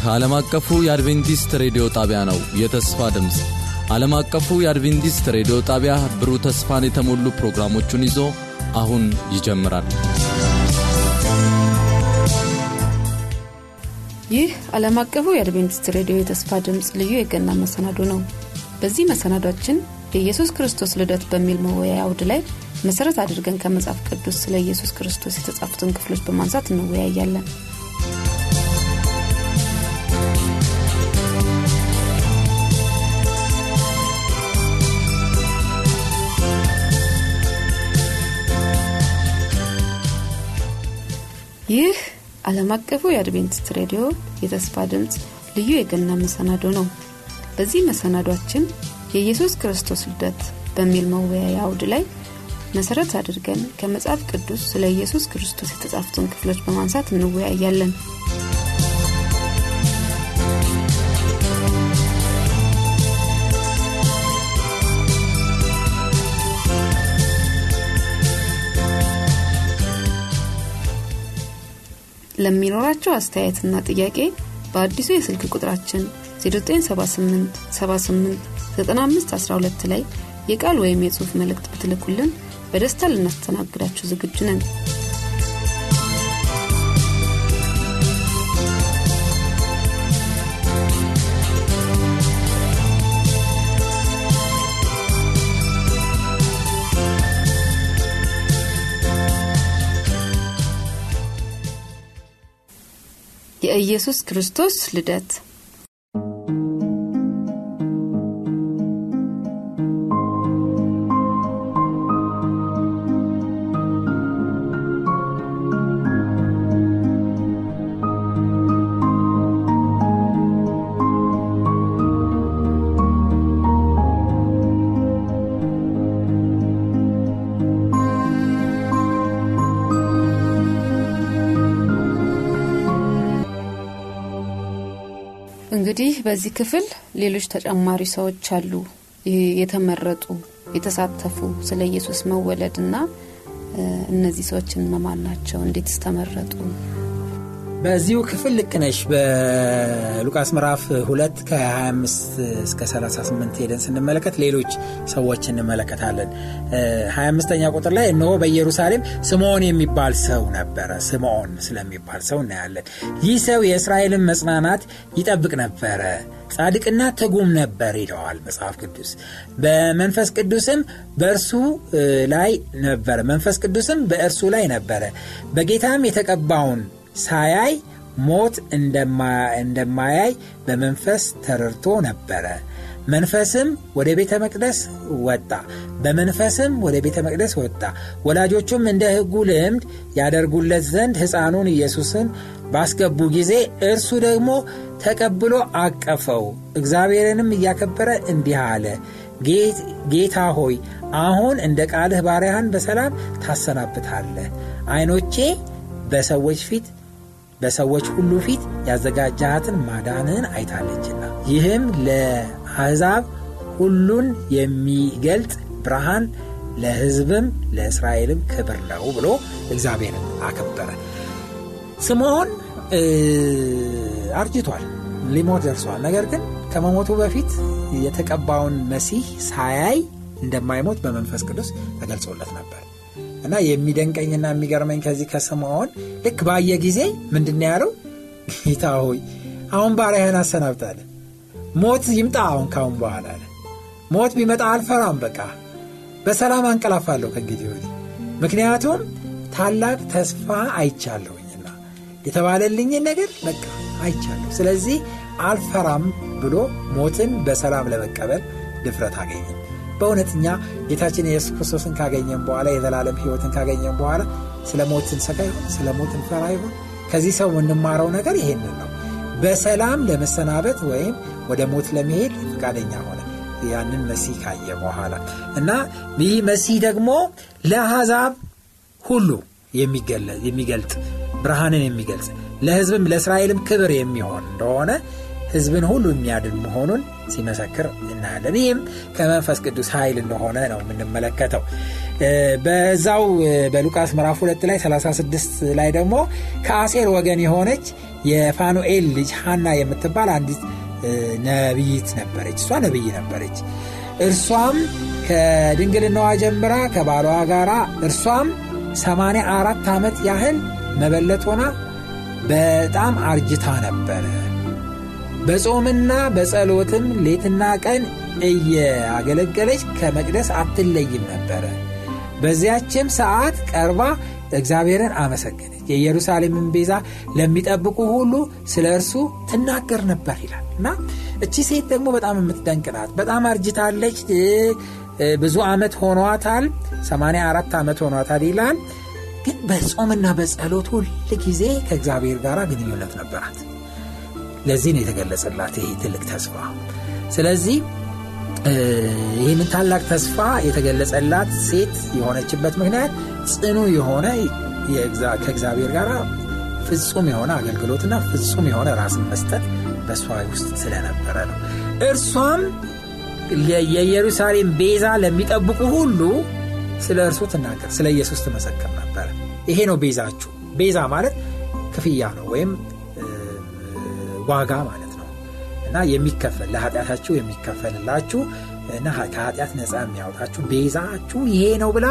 ይህ ዓለም አቀፉ የአድቬንቲስት ሬዲዮ ጣቢያ ነው። የተስፋ ድምፅ ዓለም አቀፉ የአድቬንቲስት ሬዲዮ ጣቢያ ብሩህ ተስፋን የተሞሉ ፕሮግራሞቹን ይዞ አሁን ይጀምራል። ይህ ዓለም አቀፉ የአድቬንቲስት ሬዲዮ የተስፋ ድምፅ ልዩ የገና መሰናዶ ነው። በዚህ መሰናዷችን የኢየሱስ ክርስቶስ ልደት በሚል መወያያ አውድ ላይ መሠረት አድርገን ከመጽሐፍ ቅዱስ ስለ ኢየሱስ ክርስቶስ የተጻፉትን ክፍሎች በማንሳት እንወያያለን። ይህ ዓለም አቀፉ የአድቬንቲስት ሬዲዮ የተስፋ ድምፅ ልዩ የገና መሰናዶ ነው። በዚህ መሰናዷችን የኢየሱስ ክርስቶስ ልደት በሚል መወያያ አውድ ላይ መሠረት አድርገን ከመጽሐፍ ቅዱስ ስለ ኢየሱስ ክርስቶስ የተጻፉትን ክፍሎች በማንሳት እንወያያለን። ለሚኖራቸው አስተያየትና ጥያቄ በአዲሱ የስልክ ቁጥራችን 0978 78 9512 ላይ የቃል ወይም የጽሑፍ መልእክት ብትልኩልን በደስታ ልናስተናግዳችሁ ዝግጁ ነን። የኢየሱስ ክርስቶስ ልደት በዚህ ክፍል ሌሎች ተጨማሪ ሰዎች አሉ። የተመረጡ የተሳተፉ ስለ ኢየሱስ መወለድ እና እነዚህ ሰዎች እነማን ናቸው? እንዴትስ ተመረጡ በዚሁ ክፍል ልክ ነሽ። በሉቃስ ምዕራፍ 2 ከ25 እስከ 38 ሄደን ስንመለከት ሌሎች ሰዎች እንመለከታለን። 25ኛ ቁጥር ላይ እነሆ በኢየሩሳሌም ስምዖን የሚባል ሰው ነበረ። ስምዖን ስለሚባል ሰው እናያለን። ይህ ሰው የእስራኤልን መጽናናት ይጠብቅ ነበረ። ጻድቅና ትጉም ነበር ይለዋል መጽሐፍ ቅዱስ። በመንፈስ ቅዱስም በእርሱ ላይ ነበረ። መንፈስ ቅዱስም በእርሱ ላይ ነበረ። በጌታም የተቀባውን ሳያይ ሞት እንደማያይ በመንፈስ ተረድቶ ነበረ። መንፈስም ወደ ቤተ መቅደስ ወጣ። በመንፈስም ወደ ቤተ መቅደስ ወጣ። ወላጆቹም እንደ ሕጉ ልምድ ያደርጉለት ዘንድ ሕፃኑን ኢየሱስን ባስገቡ ጊዜ እርሱ ደግሞ ተቀብሎ አቀፈው። እግዚአብሔርንም እያከበረ እንዲህ አለ። ጌታ ሆይ አሁን እንደ ቃልህ ባሪያህን በሰላም ታሰናብታለህ። አይኖቼ በሰዎች ፊት በሰዎች ሁሉ ፊት ያዘጋጃትን ማዳንን አይታለችና። ይህም ለአሕዛብ ሁሉን የሚገልጥ ብርሃን ለሕዝብም ለእስራኤልም ክብር ነው ብሎ እግዚአብሔርን አከበረ። ስምዖን አርጅቷል ሊሞት ደርሷል። ነገር ግን ከመሞቱ በፊት የተቀባውን መሲህ ሳያይ እንደማይሞት በመንፈስ ቅዱስ ተገልጾለት ነበር እና የሚደንቀኝና የሚገርመኝ ከዚህ ከስምዖን ልክ ባየ ጊዜ ምንድን ያለው? ጌታ ሆይ አሁን ባሪያህን አሰናብታለን ሞት ይምጣ አሁን ካሁን በኋላ አለ። ሞት ቢመጣ አልፈራም በቃ። በሰላም አንቀላፋለሁ ከእንግዲህ ወዲህ። ምክንያቱም ታላቅ ተስፋ አይቻለሁኝና የተባለልኝን ነገር በቃ አይቻለሁ። ስለዚህ አልፈራም ብሎ ሞትን በሰላም ለመቀበል ድፍረት አገኘ በእውነትኛ ጌታችን የኢየሱስ ክርስቶስን ካገኘን በኋላ የዘላለም ህይወትን ካገኘን በኋላ ስለ ሞት እንሰጋ ይሆን ስለ ሞት እንፈራ ይሆን ከዚህ ሰው የምንማረው ነገር ይሄንን ነው። በሰላም ለመሰናበት ወይም ወደ ሞት ለመሄድ ፈቃደኛ ሆነ። ያንን መሲህ ካየ በኋላ እና ይህ መሲህ ደግሞ ለአሕዛብ ሁሉ የሚገልጥ ብርሃንን የሚገልጽ ለህዝብም ለእስራኤልም ክብር የሚሆን እንደሆነ ህዝብን ሁሉ የሚያድን መሆኑን ሲመሰክር እናያለን። ይህም ከመንፈስ ቅዱስ ኃይል እንደሆነ ነው የምንመለከተው። በዛው በሉቃስ ምዕራፍ 2 ላይ 36 ላይ ደግሞ ከአሴር ወገን የሆነች የፋኑኤል ልጅ ሐና የምትባል አንዲት ነቢይት ነበረች። እሷ ነቢይ ነበረች። እርሷም ከድንግልናዋ ጀምራ ከባሏ ጋር እርሷም 84 ዓመት ያህል መበለት ሆና በጣም አርጅታ ነበረ። በጾምና በጸሎትም ሌትና ቀን እያገለገለች ከመቅደስ አትለይም ነበረ። በዚያችም ሰዓት ቀርባ እግዚአብሔርን አመሰገነች። የኢየሩሳሌምን ቤዛ ለሚጠብቁ ሁሉ ስለ እርሱ ትናገር ነበር ይላል እና እቺ ሴት ደግሞ በጣም የምትደንቅ በጣም አርጅታለች። ብዙ ዓመት ሆኗታል። 84 ዓመት ሆኗታል ይላል። ግን በጾምና በጸሎት ሁል ጊዜ ከእግዚአብሔር ጋር ግንኙነት ነበራት። ለዚህ ነው የተገለጸላት ይሄ ትልቅ ተስፋ። ስለዚህ ይህንን ታላቅ ተስፋ የተገለጸላት ሴት የሆነችበት ምክንያት ጽኑ የሆነ ከእግዚአብሔር ጋር ፍጹም የሆነ አገልግሎትና ፍጹም የሆነ ራስን መስጠት በእሷ ውስጥ ስለነበረ ነው። እርሷም የኢየሩሳሌም ቤዛ ለሚጠብቁ ሁሉ ስለ እርሱ ትናገር፣ ስለ ኢየሱስ ትመሰክር ነበረ። ይሄ ነው ቤዛችሁ። ቤዛ ማለት ክፍያ ነው ወይም ዋጋ ማለት ነው እና የሚከፈል ለኃጢአታችሁ የሚከፈልላችሁ እና ከኃጢአት ነፃ የሚያወጣችሁ ቤዛችሁ ይሄ ነው ብላ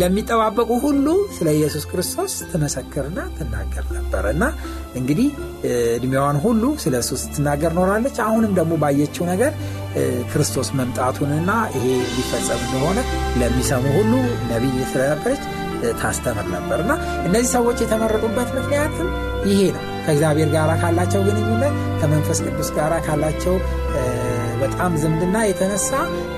ለሚጠባበቁ ሁሉ ስለ ኢየሱስ ክርስቶስ ትመሰክርና ትናገር ነበር እና እንግዲህ እድሜዋን ሁሉ ስለ እሱ ስትናገር ኖራለች። አሁንም ደግሞ ባየችው ነገር ክርስቶስ መምጣቱንና ይሄ ሊፈጸም እንደሆነ ለሚሰሙ ሁሉ ነቢይ ስለነበረች ታስተምር ነበር እና እነዚህ ሰዎች የተመረጡበት ምክንያትም ይሄ ነው። ከእግዚአብሔር ጋር ካላቸው ግንኙነት ከመንፈስ ቅዱስ ጋር ካላቸው በጣም ዝምድና የተነሳ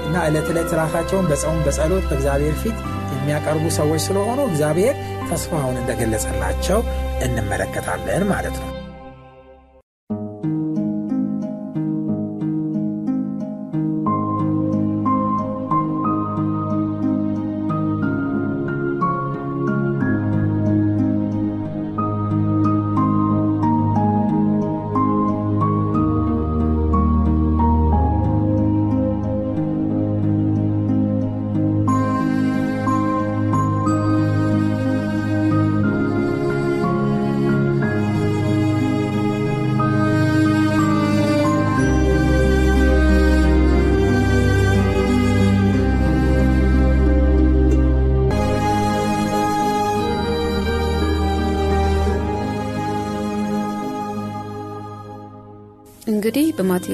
እና ዕለት ዕለት ራሳቸውን በጸውም በጸሎት በእግዚአብሔር ፊት የሚያቀርቡ ሰዎች ስለሆኑ እግዚአብሔር ተስፋውን እንደገለጸላቸው እንመለከታለን ማለት ነው።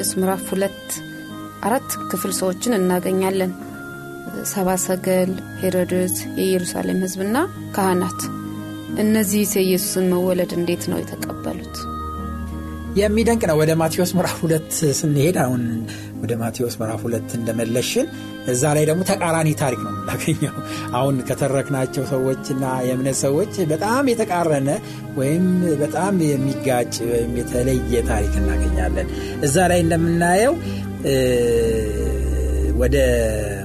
በማቴዎስ ምዕራፍ ሁለት አራት ክፍል ሰዎችን እናገኛለን። ሰባ ሰገል፣ ሄሮድስ፣ የኢየሩሳሌም ሕዝብና ካህናት። እነዚህ የኢየሱስን መወለድ እንዴት ነው የተቀበሉት? የሚደንቅ ነው። ወደ ማቴዎስ ምዕራፍ ሁለት ስንሄድ አሁን ወደ ማቴዎስ ምዕራፍ ሁለት እንደመለሽን እዛ ላይ ደግሞ ተቃራኒ ታሪክ ነው የምናገኘው። አሁን ከተረክናቸው ሰዎችና የእምነት ሰዎች በጣም የተቃረነ ወይም በጣም የሚጋጭ ወይም የተለየ ታሪክ እናገኛለን። እዛ ላይ እንደምናየው ወደ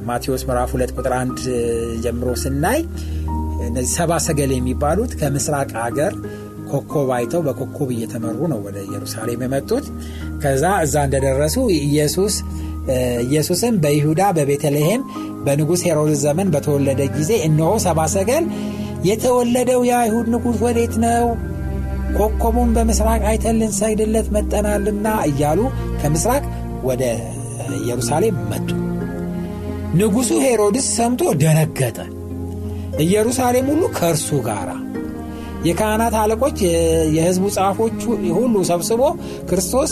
ማቴዎስ ምዕራፍ ሁለት ቁጥር አንድ ጀምሮ ስናይ እነዚህ ሰባ ሰገል የሚባሉት ከምስራቅ ሀገር ኮከብ አይተው በኮከብ እየተመሩ ነው ወደ ኢየሩሳሌም የመጡት። ከዛ እዛ እንደደረሱ ኢየሱስ ኢየሱስም በይሁዳ በቤተልሔም በንጉሥ ሄሮድስ ዘመን በተወለደ ጊዜ እነሆ ሰባ ሰገል የተወለደው የአይሁድ ንጉሥ ወዴት ነው? ኮከቡን በምስራቅ አይተን ልንሰግድለት መጠናልና እያሉ ከምስራቅ ወደ ኢየሩሳሌም መጡ። ንጉሡ ሄሮድስ ሰምቶ ደነገጠ። ኢየሩሳሌም ሁሉ ከእርሱ ጋር የካህናት አለቆች የሕዝቡ ጻፎች ሁሉ ሰብስቦ ክርስቶስ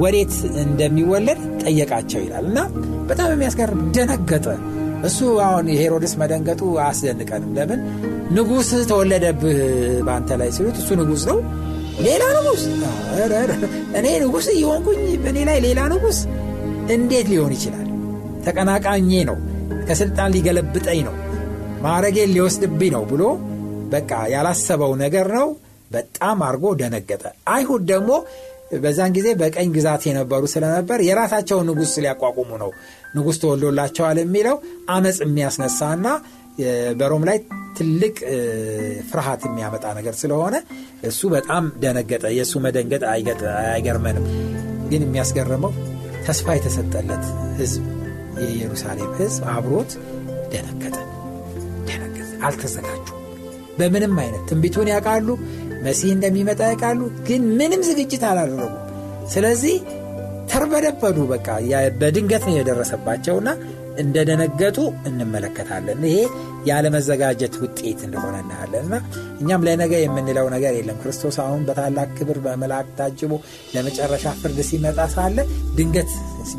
ወዴት እንደሚወለድ ጠየቃቸው ይላል እና በጣም የሚያስገርም ደነገጠ። እሱ አሁን የሄሮድስ መደንገጡ አያስደንቀንም። ለምን ንጉሥ ተወለደብህ በአንተ ላይ ሲሉት እሱ ንጉሥ ነው። ሌላ ንጉሥ እኔ ንጉሥ እየሆንኩኝ በእኔ ላይ ሌላ ንጉሥ እንዴት ሊሆን ይችላል? ተቀናቃኜ ነው፣ ከስልጣን ሊገለብጠኝ ነው፣ ማዕረጌን ሊወስድብኝ ነው ብሎ በቃ ያላሰበው ነገር ነው። በጣም አድርጎ ደነገጠ። አይሁድ ደግሞ በዛን ጊዜ በቀኝ ግዛት የነበሩ ስለነበር የራሳቸውን ንጉሥ ሊያቋቁሙ ነው። ንጉሥ ተወልዶላቸዋል የሚለው አመፅ የሚያስነሳና በሮም ላይ ትልቅ ፍርሃት የሚያመጣ ነገር ስለሆነ እሱ በጣም ደነገጠ። የእሱ መደንገጥ አይገርመንም። ግን የሚያስገርመው ተስፋ የተሰጠለት ህዝብ የኢየሩሳሌም ህዝብ አብሮት ደነገጠ። ደነገጠ። አልተዘጋጁ በምንም አይነት ትንቢቱን ያውቃሉ መሲህ እንደሚመጣ ያውቃሉ ግን ምንም ዝግጅት አላደረጉም። ስለዚህ ተርበደበዱ በቃ በድንገት ነው የደረሰባቸውና እንደደነገጡ እንመለከታለን። ይሄ ያለመዘጋጀት ውጤት እንደሆነ እናያለን። እና እኛም ለነገ የምንለው ነገር የለም። ክርስቶስ አሁን በታላቅ ክብር በመላእክት ታጅቦ ለመጨረሻ ፍርድ ሲመጣ ሳለ ድንገት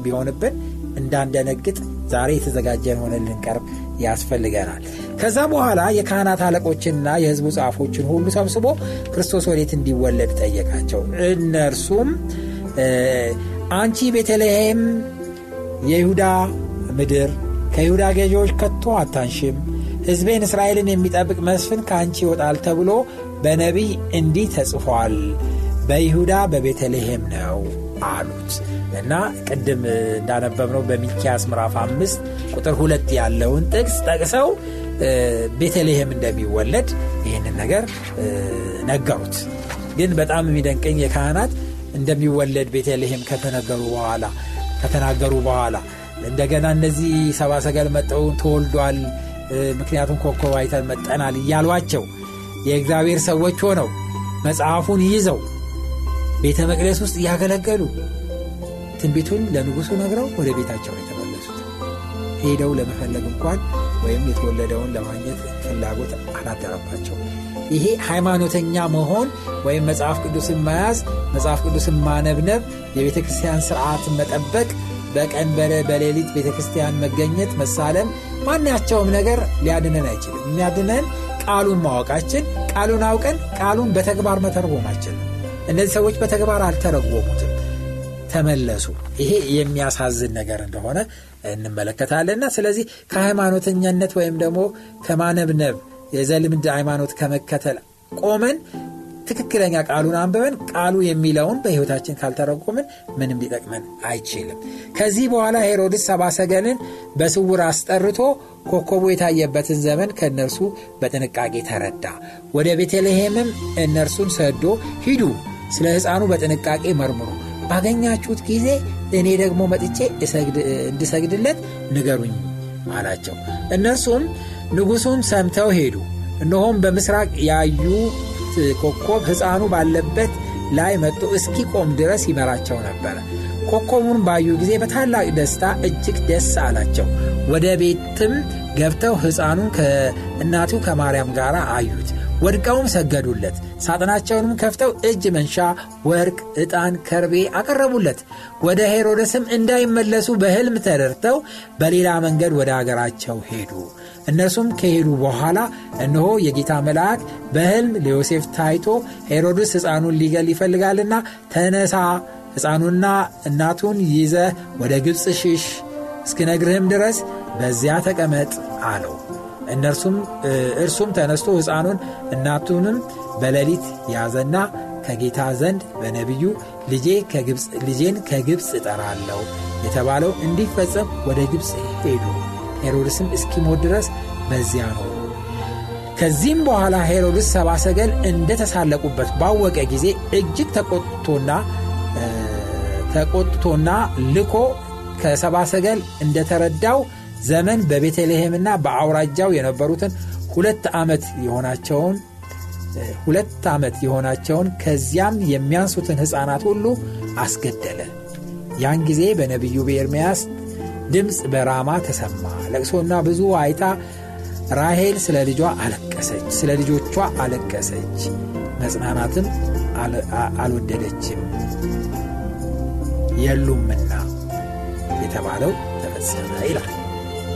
ቢሆንብን እንዳንደነግጥ ዛሬ የተዘጋጀን ሆነን ልንቀርብ ያስፈልገናል። ከዛ በኋላ የካህናት አለቆችንና የህዝቡ ጻፎችን ሁሉ ሰብስቦ ክርስቶስ ወዴት እንዲወለድ ጠየቃቸው። እነርሱም አንቺ ቤተልሔም የይሁዳ ምድር ከይሁዳ ገዢዎች ከቶ አታንሽም። ሕዝቤን እስራኤልን የሚጠብቅ መስፍን ከአንቺ ይወጣል ተብሎ በነቢይ እንዲህ ተጽፏል። በይሁዳ በቤተልሔም ነው አሉት እና ቅድም እንዳነበብነው በሚኪያስ ምዕራፍ አምስት ቁጥር ሁለት ያለውን ጥቅስ ጠቅሰው ቤተልሔም እንደሚወለድ ይህንን ነገር ነገሩት። ግን በጣም የሚደንቀኝ የካህናት እንደሚወለድ ቤተልሔም ከተነገሩ በኋላ ከተናገሩ በኋላ እንደገና እነዚህ ሰባ ሰገል መጠው ተወልዷል ምክንያቱም ኮከብ አይተን መጠናል እያሏቸው የእግዚአብሔር ሰዎች ሆነው መጽሐፉን ይዘው ቤተ መቅደስ ውስጥ እያገለገሉ ትንቢቱን ለንጉሱ ነግረው ወደ ቤታቸው ነው የተመለሱት። ሄደው ለመፈለግ እንኳን ወይም የተወለደውን ለማግኘት ፍላጎት አላደረባቸው ይሄ ሃይማኖተኛ መሆን ወይም መጽሐፍ ቅዱስን መያዝ መጽሐፍ ቅዱስን ማነብነብ የቤተ ክርስቲያን ስርዓትን መጠበቅ በቀን በሌሊት ቤተ ክርስቲያን መገኘት መሳለም ማናቸውም ነገር ሊያድነን አይችልም። የሚያድነን ቃሉን ማወቃችን ቃሉን አውቀን ቃሉን በተግባር መተርጎማችን እነዚህ ሰዎች በተግባር አልተረጎሙትም ተመለሱ። ይሄ የሚያሳዝን ነገር እንደሆነ እንመለከታለንና ስለዚህ ከሃይማኖተኛነት ወይም ደግሞ ከማነብነብ የዘልምድ ሃይማኖት ከመከተል ቆመን ትክክለኛ ቃሉን አንብበን ቃሉ የሚለውን በሕይወታችን ካልተረጎምን ምንም ሊጠቅመን አይችልም። ከዚህ በኋላ ሄሮድስ ሰባሰገልን በስውር አስጠርቶ ኮከቡ የታየበትን ዘመን ከእነርሱ በጥንቃቄ ተረዳ። ወደ ቤተልሔምም እነርሱን ሰዶ ሂዱ ስለ ሕፃኑ በጥንቃቄ መርምሩ ባገኛችሁት ጊዜ እኔ ደግሞ መጥቼ እንድሰግድለት ንገሩኝ አላቸው። እነርሱም ንጉሡን ሰምተው ሄዱ። እነሆም በምስራቅ ያዩ ኮከብ ሕፃኑ ባለበት ላይ መጥቶ እስኪቆም ድረስ ይመራቸው ነበረ ኮከቡን ባዩ ጊዜ በታላቅ ደስታ እጅግ ደስ አላቸው። ወደ ቤትም ገብተው ሕፃኑን ከእናቱ ከማርያም ጋር አዩት ወድቀውም ሰገዱለት። ሳጥናቸውንም ከፍተው እጅ መንሻ ወርቅ ዕጣን ከርቤ አቀረቡለት። ወደ ሄሮደስም እንዳይመለሱ በሕልም ተደርተው በሌላ መንገድ ወደ አገራቸው ሄዱ። እነርሱም ከሄዱ በኋላ እነሆ የጌታ መልአክ በሕልም ለዮሴፍ ታይቶ ሄሮድስ ሕፃኑን ሊገል ይፈልጋልና ተነሳ ሕፃኑና እናቱን ይዘ ወደ ግብፅ ሽሽ እስክነግርህም ድረስ በዚያ ተቀመጥ አለው እርሱም ተነስቶ ሕፃኑን እናቱንም በሌሊት ያዘና ከጌታ ዘንድ በነቢዩ ልጄን ከግብፅ እጠራለሁ የተባለው እንዲፈጸም ወደ ግብፅ ሄዱ። ሄሮድስም እስኪሞት ድረስ በዚያ ነው ከዚህም በኋላ ሄሮድስ ሰባሰገል እንደተሳለቁበት ባወቀ ጊዜ እጅግ ተቆጥቶና ተቆጥቶና ልኮ ከሰባሰገል እንደተረዳው ዘመን በቤተልሔምና በአውራጃው የነበሩትን ሁለት ዓመት የሆናቸውን ሁለት ዓመት የሆናቸውን ከዚያም የሚያንሱትን ሕፃናት ሁሉ አስገደለ። ያን ጊዜ በነቢዩ በኤርምያስ ድምፅ በራማ ተሰማ። ለቅሶና ብዙ አይታ ራሄል ስለ ልጇ አለቀሰች ስለ ልጆቿ አለቀሰች። መጽናናትም አልወደደችም። የሉምና የተባለው ተፈጸመ ይላል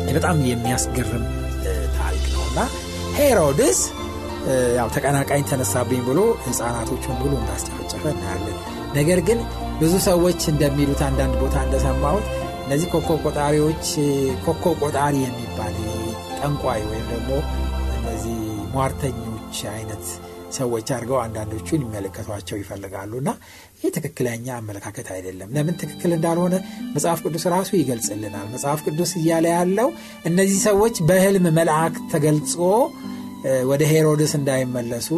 በጣም የሚያስገርም ታሪክ ነውና ሄሮድስ ያው ተቀናቃኝ ተነሳብኝ ብሎ ህፃናቶቹን ብሎ እንዳስጨፈጨፈ እናያለን። ነገር ግን ብዙ ሰዎች እንደሚሉት አንዳንድ ቦታ እንደሰማሁት እነዚህ ኮከብ ቆጣሪዎች ኮከብ ቆጣሪ የሚባል ጠንቋይ ወይም ደግሞ እነዚህ ሟርተኞች አይነት ሰዎች አድርገው አንዳንዶቹን ይመለከቷቸው ይፈልጋሉ እና ይህ ትክክለኛ አመለካከት አይደለም። ለምን ትክክል እንዳልሆነ መጽሐፍ ቅዱስ ራሱ ይገልጽልናል። መጽሐፍ ቅዱስ እያለ ያለው እነዚህ ሰዎች በህልም መልአክ ተገልጾ ወደ ሄሮድስ እንዳይመለሱ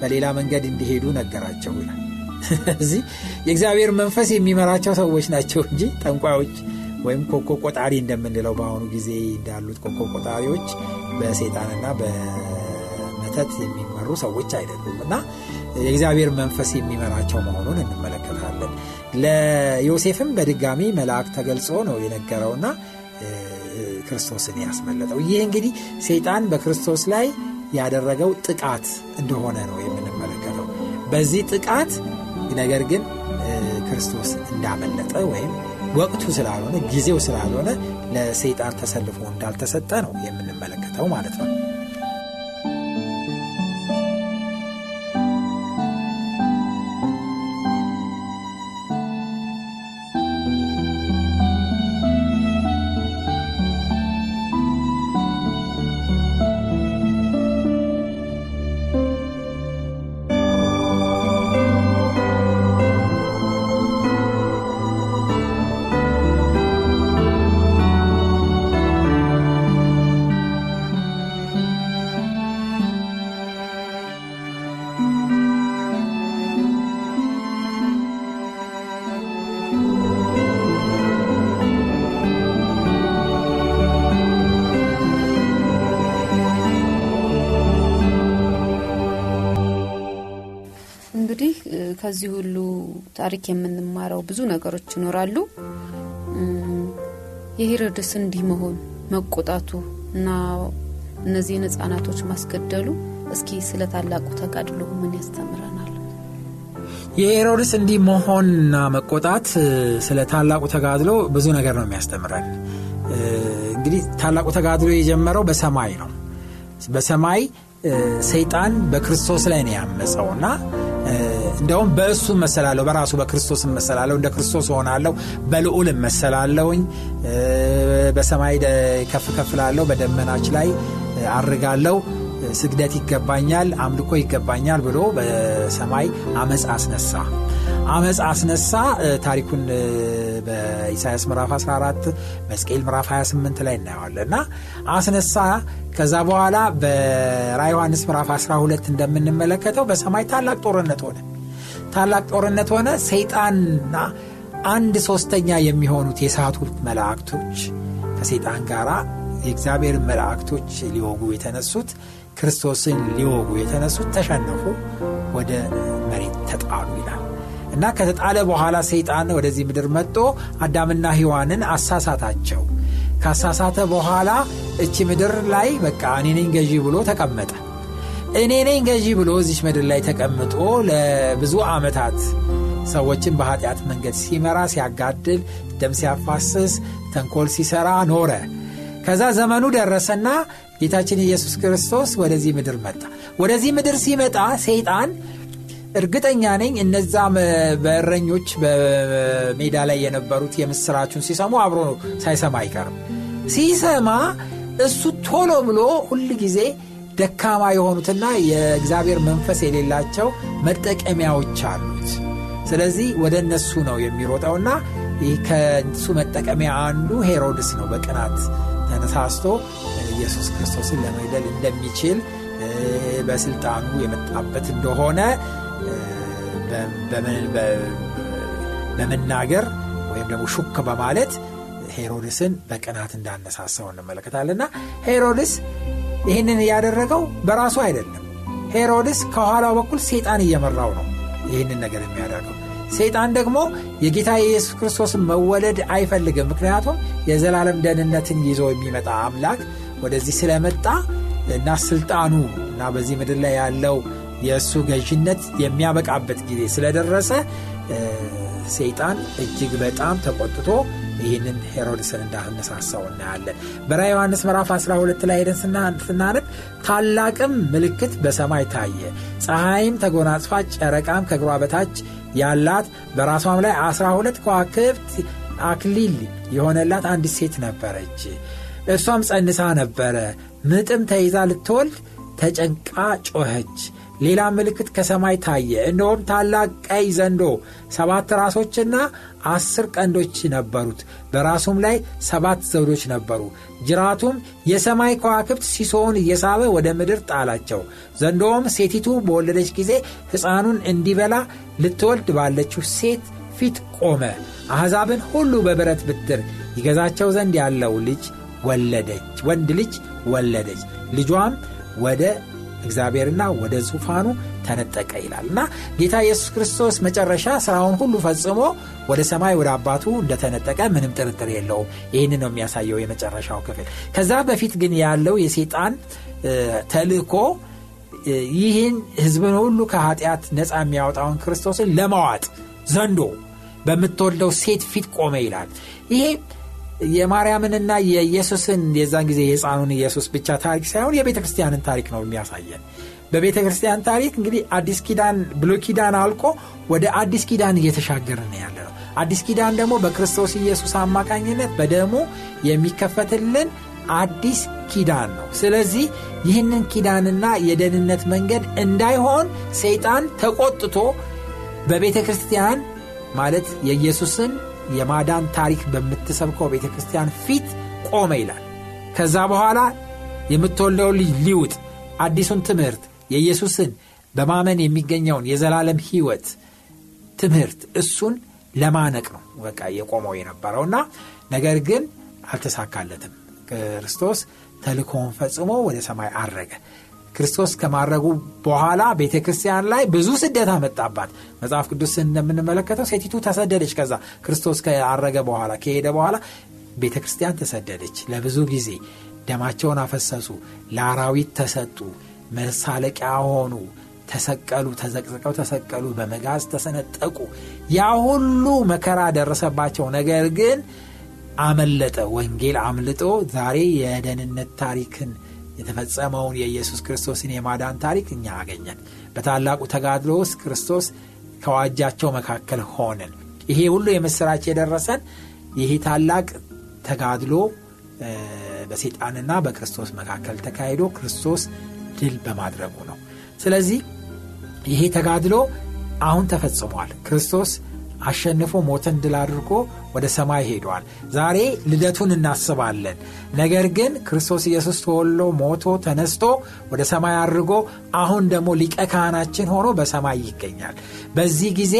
በሌላ መንገድ እንዲሄዱ ነገራቸው ይላል። እዚህ የእግዚአብሔር መንፈስ የሚመራቸው ሰዎች ናቸው እንጂ ጠንቋዮች ወይም ኮኮ ቆጣሪ እንደምንለው በአሁኑ ጊዜ እንዳሉት ኮኮ ቆጣሪዎች በሴጣንና በመተት የሚመሩ ሰዎች አይደሉም እና የእግዚአብሔር መንፈስ የሚመራቸው መሆኑን እንመለከታለን። ለዮሴፍም በድጋሚ መልአክ ተገልጾ ነው የነገረውና ክርስቶስን ያስመለጠው። ይህ እንግዲህ ሰይጣን በክርስቶስ ላይ ያደረገው ጥቃት እንደሆነ ነው የምንመለከተው። በዚህ ጥቃት ነገር ግን ክርስቶስ እንዳመለጠ ወይም ወቅቱ ስላልሆነ ጊዜው ስላልሆነ ለሰይጣን ተሰልፎ እንዳልተሰጠ ነው የምንመለከተው ማለት ነው ከዚህ ሁሉ ታሪክ የምንማረው ብዙ ነገሮች ይኖራሉ። የሄሮድስ እንዲህ መሆን መቆጣቱ እና እነዚህን ህጻናቶች ማስገደሉ እስኪ ስለ ታላቁ ተጋድሎ ምን ያስተምረናል? የሄሮድስ እንዲህ መሆንና መቆጣት ስለ ታላቁ ተጋድሎ ብዙ ነገር ነው የሚያስተምረን። እንግዲህ ታላቁ ተጋድሎ የጀመረው በሰማይ ነው። በሰማይ ሰይጣን በክርስቶስ ላይ ነው ያመፀው እና እንደውም በእሱ መሰላለሁ በራሱ በክርስቶስ መሰላለሁ እንደ ክርስቶስ ሆናለሁ በልዑል መሰላለሁኝ በሰማይ ከፍ ከፍላለሁ በደመናች ላይ አርጋለሁ ስግደት ይገባኛል አምልኮ ይገባኛል ብሎ በሰማይ አመፅ አስነሳ። አመፅ አስነሳ። ታሪኩን በኢሳያስ ምዕራፍ 14 መስቄል ምዕራፍ 28 ላይ እናየዋለን። እና አስነሳ። ከዛ በኋላ በራ ዮሐንስ ምዕራፍ 12 እንደምንመለከተው በሰማይ ታላቅ ጦርነት ሆነ። ታላቅ ጦርነት ሆነ። ሰይጣንና አንድ ሶስተኛ የሚሆኑት የሳቱት መላእክቶች ከሰይጣን ጋር የእግዚአብሔር መላእክቶች ሊወጉ የተነሱት ክርስቶስን ሊወጉ የተነሱት ተሸነፉ ወደ መሬት ተጣሉ ይላል። እና ከተጣለ በኋላ ሰይጣን ወደዚህ ምድር መጥቶ አዳምና ሔዋንን አሳሳታቸው። ካሳሳተ በኋላ እቺ ምድር ላይ በቃ እኔ ነኝ ገዢ ብሎ ተቀመጠ። እኔ ነኝ ገዢ ብሎ እዚች ምድር ላይ ተቀምጦ ለብዙ ዓመታት ሰዎችን በኃጢአት መንገድ ሲመራ ሲያጋድል ደም ሲያፋስስ ተንኮል ሲሰራ ኖረ። ከዛ ዘመኑ ደረሰና ጌታችን ኢየሱስ ክርስቶስ ወደዚህ ምድር መጣ። ወደዚህ ምድር ሲመጣ ሰይጣን እርግጠኛ ነኝ እነዛ በእረኞች በሜዳ ላይ የነበሩት የምስራቹን ሲሰሙ አብሮ ሳይሰማ አይቀርም። ሲሰማ እሱ ቶሎ ብሎ ሁል ጊዜ ደካማ የሆኑትና የእግዚአብሔር መንፈስ የሌላቸው መጠቀሚያዎች አሉት። ስለዚህ ወደ እነሱ ነው የሚሮጠውና ይህ ከእሱ መጠቀሚያ አንዱ ሄሮድስ ነው። በቅናት ተነሳስቶ ኢየሱስ ክርስቶስን ለመግደል እንደሚችል በስልጣኑ የመጣበት እንደሆነ በመናገር ወይም ደግሞ ሹክ በማለት ሄሮድስን በቅናት እንዳነሳሳው እንመለከታለና ሄሮድስ ይህንን ያደረገው በራሱ አይደለም። ሄሮድስ ከኋላው በኩል ሴጣን እየመራው ነው ይህንን ነገር የሚያደርገው። ሰይጣን ደግሞ የጌታ የኢየሱስ ክርስቶስን መወለድ አይፈልግም። ምክንያቱም የዘላለም ደህንነትን ይዞ የሚመጣ አምላክ ወደዚህ ስለመጣ እና ስልጣኑ እና በዚህ ምድር ላይ ያለው የእሱ ገዥነት የሚያበቃበት ጊዜ ስለደረሰ ሰይጣን እጅግ በጣም ተቆጥቶ ይህንን ሄሮድስን እንዳነሳሳው እናያለን። በራ ዮሐንስ ምዕራፍ 12 ላይ ሄደን ስናነብ ታላቅም ምልክት በሰማይ ታየ። ፀሐይም ተጎናጽፋ ጨረቃም ከእግሯ በታች ያላት በራሷም ላይ 12 ከዋክብት አክሊል የሆነላት አንዲት ሴት ነበረች እሷም ጸንሳ ነበረ። ምጥም ተይዛ ልትወልድ ተጨንቃ ጮኸች። ሌላ ምልክት ከሰማይ ታየ። እንደውም ታላቅ ቀይ ዘንዶ ሰባት ራሶችና አስር ቀንዶች ነበሩት። በራሱም ላይ ሰባት ዘውዶች ነበሩ። ጅራቱም የሰማይ ከዋክብት ሲሶውን እየሳበ ወደ ምድር ጣላቸው። ዘንዶውም ሴቲቱ በወለደች ጊዜ ሕፃኑን እንዲበላ ልትወልድ ባለችው ሴት ፊት ቆመ። አሕዛብን ሁሉ በብረት ብትር ይገዛቸው ዘንድ ያለው ልጅ ወለደች፣ ወንድ ልጅ ወለደች። ልጇም ወደ እግዚአብሔርና ወደ ዙፋኑ ተነጠቀ ይላል እና ጌታ ኢየሱስ ክርስቶስ መጨረሻ ስራውን ሁሉ ፈጽሞ ወደ ሰማይ ወደ አባቱ እንደተነጠቀ ምንም ጥርጥር የለውም። ይህን ነው የሚያሳየው የመጨረሻው ክፍል። ከዛ በፊት ግን ያለው የሴጣን ተልእኮ ይህን ሕዝብን ሁሉ ከኃጢአት ነፃ የሚያወጣውን ክርስቶስን ለማዋጥ ዘንዶ በምትወልደው ሴት ፊት ቆመ ይላል። ይሄ የማርያምንና የኢየሱስን የዛን ጊዜ የሕፃኑን ኢየሱስ ብቻ ታሪክ ሳይሆን የቤተ ክርስቲያንን ታሪክ ነው የሚያሳየን። በቤተ ክርስቲያን ታሪክ እንግዲህ አዲስ ኪዳን ብሎ ኪዳን አልቆ ወደ አዲስ ኪዳን እየተሻገረ ነው ያለ ነው። አዲስ ኪዳን ደግሞ በክርስቶስ ኢየሱስ አማካኝነት በደሙ የሚከፈትልን አዲስ ኪዳን ነው። ስለዚህ ይህንን ኪዳንና የደህንነት መንገድ እንዳይሆን ሰይጣን ተቆጥቶ በቤተ ክርስቲያን ማለት የኢየሱስን የማዳን ታሪክ በምትሰብከው ቤተ ክርስቲያን ፊት ቆመ ይላል። ከዛ በኋላ የምትወልደው ልጅ ሊውጥ አዲሱን ትምህርት የኢየሱስን በማመን የሚገኘውን የዘላለም ሕይወት ትምህርት እሱን ለማነቅ ነው በቃ የቆመው የነበረውና ነገር ግን አልተሳካለትም። ክርስቶስ ተልኮውን ፈጽሞ ወደ ሰማይ አረገ። ክርስቶስ ከማድረጉ በኋላ ቤተ ክርስቲያን ላይ ብዙ ስደት አመጣባት። መጽሐፍ ቅዱስ እንደምንመለከተው ሴቲቱ ተሰደደች። ከዛ ክርስቶስ ከአረገ በኋላ ከሄደ በኋላ ቤተ ክርስቲያን ተሰደደች። ለብዙ ጊዜ ደማቸውን አፈሰሱ፣ ለአራዊት ተሰጡ፣ መሳለቂያ ሆኑ፣ ተሰቀሉ፣ ተዘቅዝቀው ተሰቀሉ፣ በመጋዝ ተሰነጠቁ። ያ ሁሉ መከራ ደረሰባቸው። ነገር ግን አመለጠ። ወንጌል አምልጦ ዛሬ የደህንነት ታሪክን የተፈጸመውን የኢየሱስ ክርስቶስን የማዳን ታሪክ እኛ አገኘን። በታላቁ ተጋድሎ ውስጥ ክርስቶስ ከዋጃቸው መካከል ሆነን ይሄ ሁሉ የምስራች የደረሰን ይሄ ታላቅ ተጋድሎ በሴጣንና በክርስቶስ መካከል ተካሂዶ ክርስቶስ ድል በማድረጉ ነው። ስለዚህ ይሄ ተጋድሎ አሁን ተፈጽሟል። ክርስቶስ አሸንፎ ሞትን ድል አድርጎ ወደ ሰማይ ሄዷል። ዛሬ ልደቱን እናስባለን። ነገር ግን ክርስቶስ ኢየሱስ ተወሎ ሞቶ ተነስቶ ወደ ሰማይ አድርጎ አሁን ደግሞ ሊቀ ካህናችን ሆኖ በሰማይ ይገኛል። በዚህ ጊዜ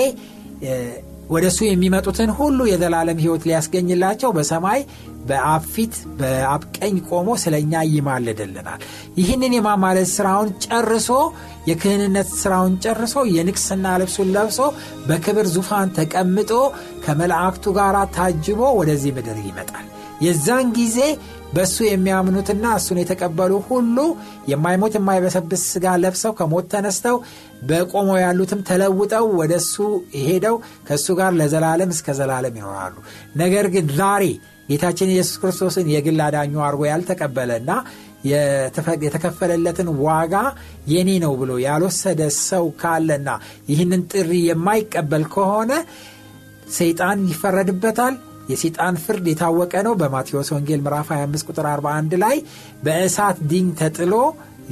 ወደ እሱ የሚመጡትን ሁሉ የዘላለም ሕይወት ሊያስገኝላቸው በሰማይ በአብ ፊት በአብ ቀኝ ቆሞ ስለ እኛ ይማልድልናል። ይህንን የማማለድ ስራውን ጨርሶ የክህንነት ስራውን ጨርሶ የንቅስና ልብሱን ለብሶ በክብር ዙፋን ተቀምጦ ከመላእክቱ ጋር ታጅቦ ወደዚህ ምድር ይመጣል። የዛን ጊዜ በእሱ የሚያምኑትና እሱን የተቀበሉ ሁሉ የማይሞት የማይበሰብስ ስጋ ለብሰው ከሞት ተነስተው በቆመው ያሉትም ተለውጠው ወደ እሱ ሄደው ከእሱ ጋር ለዘላለም እስከ ዘላለም ይኖራሉ። ነገር ግን ዛሬ ጌታችን ኢየሱስ ክርስቶስን የግል አዳኙ አድርጎ ያልተቀበለና የተከፈለለትን ዋጋ የኔ ነው ብሎ ያልወሰደ ሰው ካለና ይህንን ጥሪ የማይቀበል ከሆነ ሰይጣን ይፈረድበታል። የሰይጣን ፍርድ የታወቀ ነው። በማቴዎስ ወንጌል ምዕራፍ 25 ቁጥር 41 ላይ በእሳት ዲኝ ተጥሎ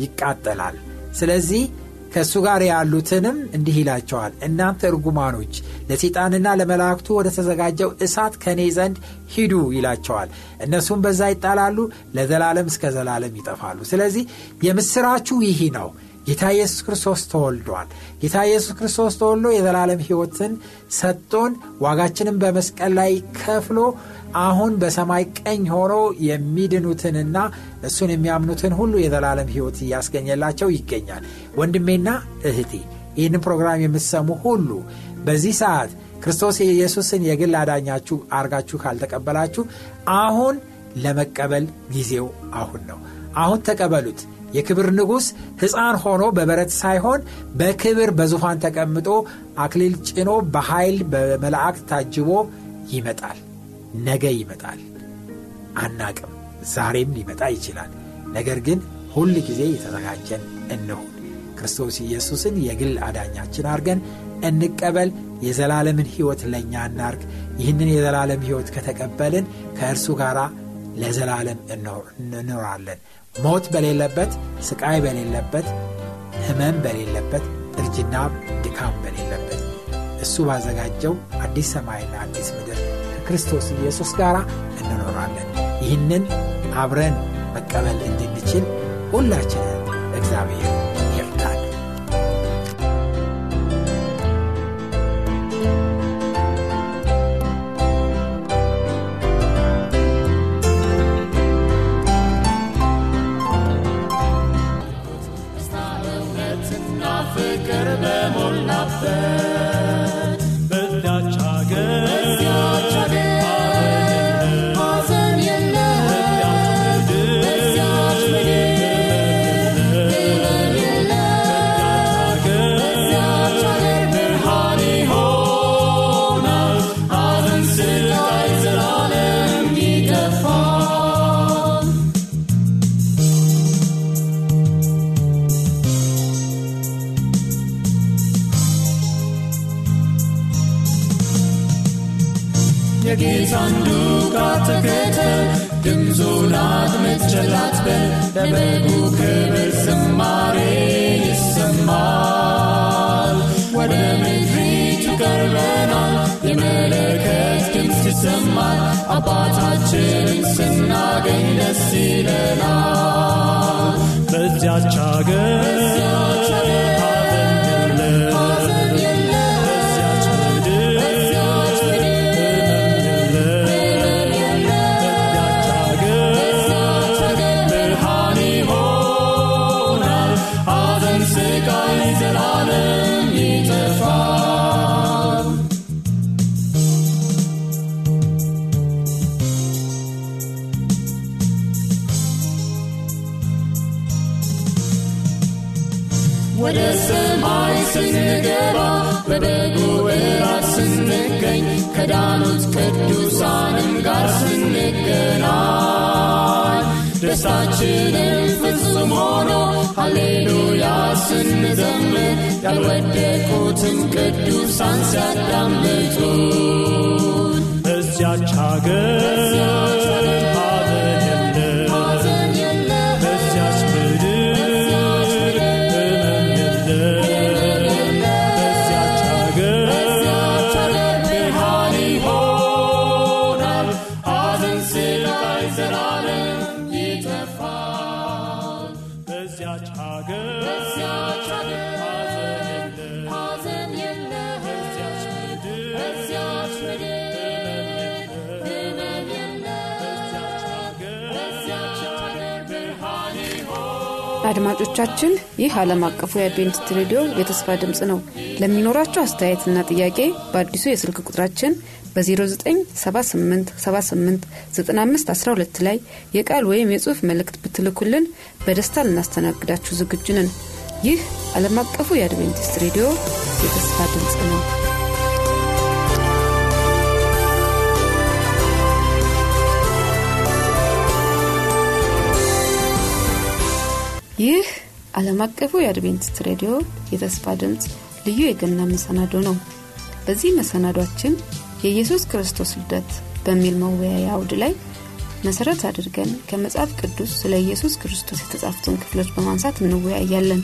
ይቃጠላል። ስለዚህ ከእሱ ጋር ያሉትንም እንዲህ ይላቸዋል፣ እናንተ እርጉማኖች ለሰይጣንና ለመላእክቱ ወደ ተዘጋጀው እሳት ከእኔ ዘንድ ሂዱ ይላቸዋል። እነሱም በዛ ይጣላሉ፣ ለዘላለም እስከ ዘላለም ይጠፋሉ። ስለዚህ የምስራችሁ ይህ ነው። ጌታ ኢየሱስ ክርስቶስ ተወልዷል። ጌታ ኢየሱስ ክርስቶስ ተወልዶ የዘላለም ሕይወትን ሰጥቶን ዋጋችንን በመስቀል ላይ ከፍሎ አሁን በሰማይ ቀኝ ሆኖ የሚድኑትንና እሱን የሚያምኑትን ሁሉ የዘላለም ሕይወት እያስገኘላቸው ይገኛል። ወንድሜና እህቴ ይህንን ፕሮግራም የምትሰሙ ሁሉ በዚህ ሰዓት ክርስቶስ የኢየሱስን የግል አዳኛችሁ አርጋችሁ ካልተቀበላችሁ አሁን ለመቀበል ጊዜው አሁን ነው። አሁን ተቀበሉት። የክብር ንጉሥ ሕፃን ሆኖ በበረት ሳይሆን በክብር በዙፋን ተቀምጦ አክሊል ጭኖ በኃይል በመላእክት ታጅቦ ይመጣል። ነገ ይመጣል። አናቅም። ዛሬም ሊመጣ ይችላል። ነገር ግን ሁል ጊዜ የተዘጋጀን እንሁን። ክርስቶስ ኢየሱስን የግል አዳኛችን አድርገን እንቀበል። የዘላለምን ሕይወት ለእኛ እናርግ። ይህንን የዘላለም ሕይወት ከተቀበልን ከእርሱ ጋር ለዘላለም እንኖራለን። ሞት በሌለበት፣ ስቃይ በሌለበት፣ ሕመም በሌለበት፣ እርጅና ድካም በሌለበት እሱ ባዘጋጀው አዲስ ሰማይና አዲስ ምድር ከክርስቶስ ኢየሱስ ጋር እንኖራለን። ይህንን አብረን መቀበል እንድንችል ሁላችንን እግዚአብሔር አድማጮቻችን ይህ ዓለም አቀፉ የአድቬንቲስት ሬዲዮ የተስፋ ድምፅ ነው። ለሚኖራቸው አስተያየትና ጥያቄ በአዲሱ የስልክ ቁጥራችን በ0978789512 ላይ የቃል ወይም የጽሑፍ መልእክት ብትልኩልን በደስታ ልናስተናግዳችሁ ዝግጁ ነን። ይህ ዓለም አቀፉ የአድቬንቲስት ሬዲዮ የተስፋ ድምፅ ነው። ይህ ዓለም አቀፉ የአድቬንቲስት ሬዲዮ የተስፋ ድምፅ ልዩ የገና መሰናዶ ነው። በዚህ መሰናዷችን የኢየሱስ ክርስቶስ ልደት በሚል መወያያ አውድ ላይ መሰረት አድርገን ከመጽሐፍ ቅዱስ ስለ ኢየሱስ ክርስቶስ የተጻፉትን ክፍሎች በማንሳት እንወያያለን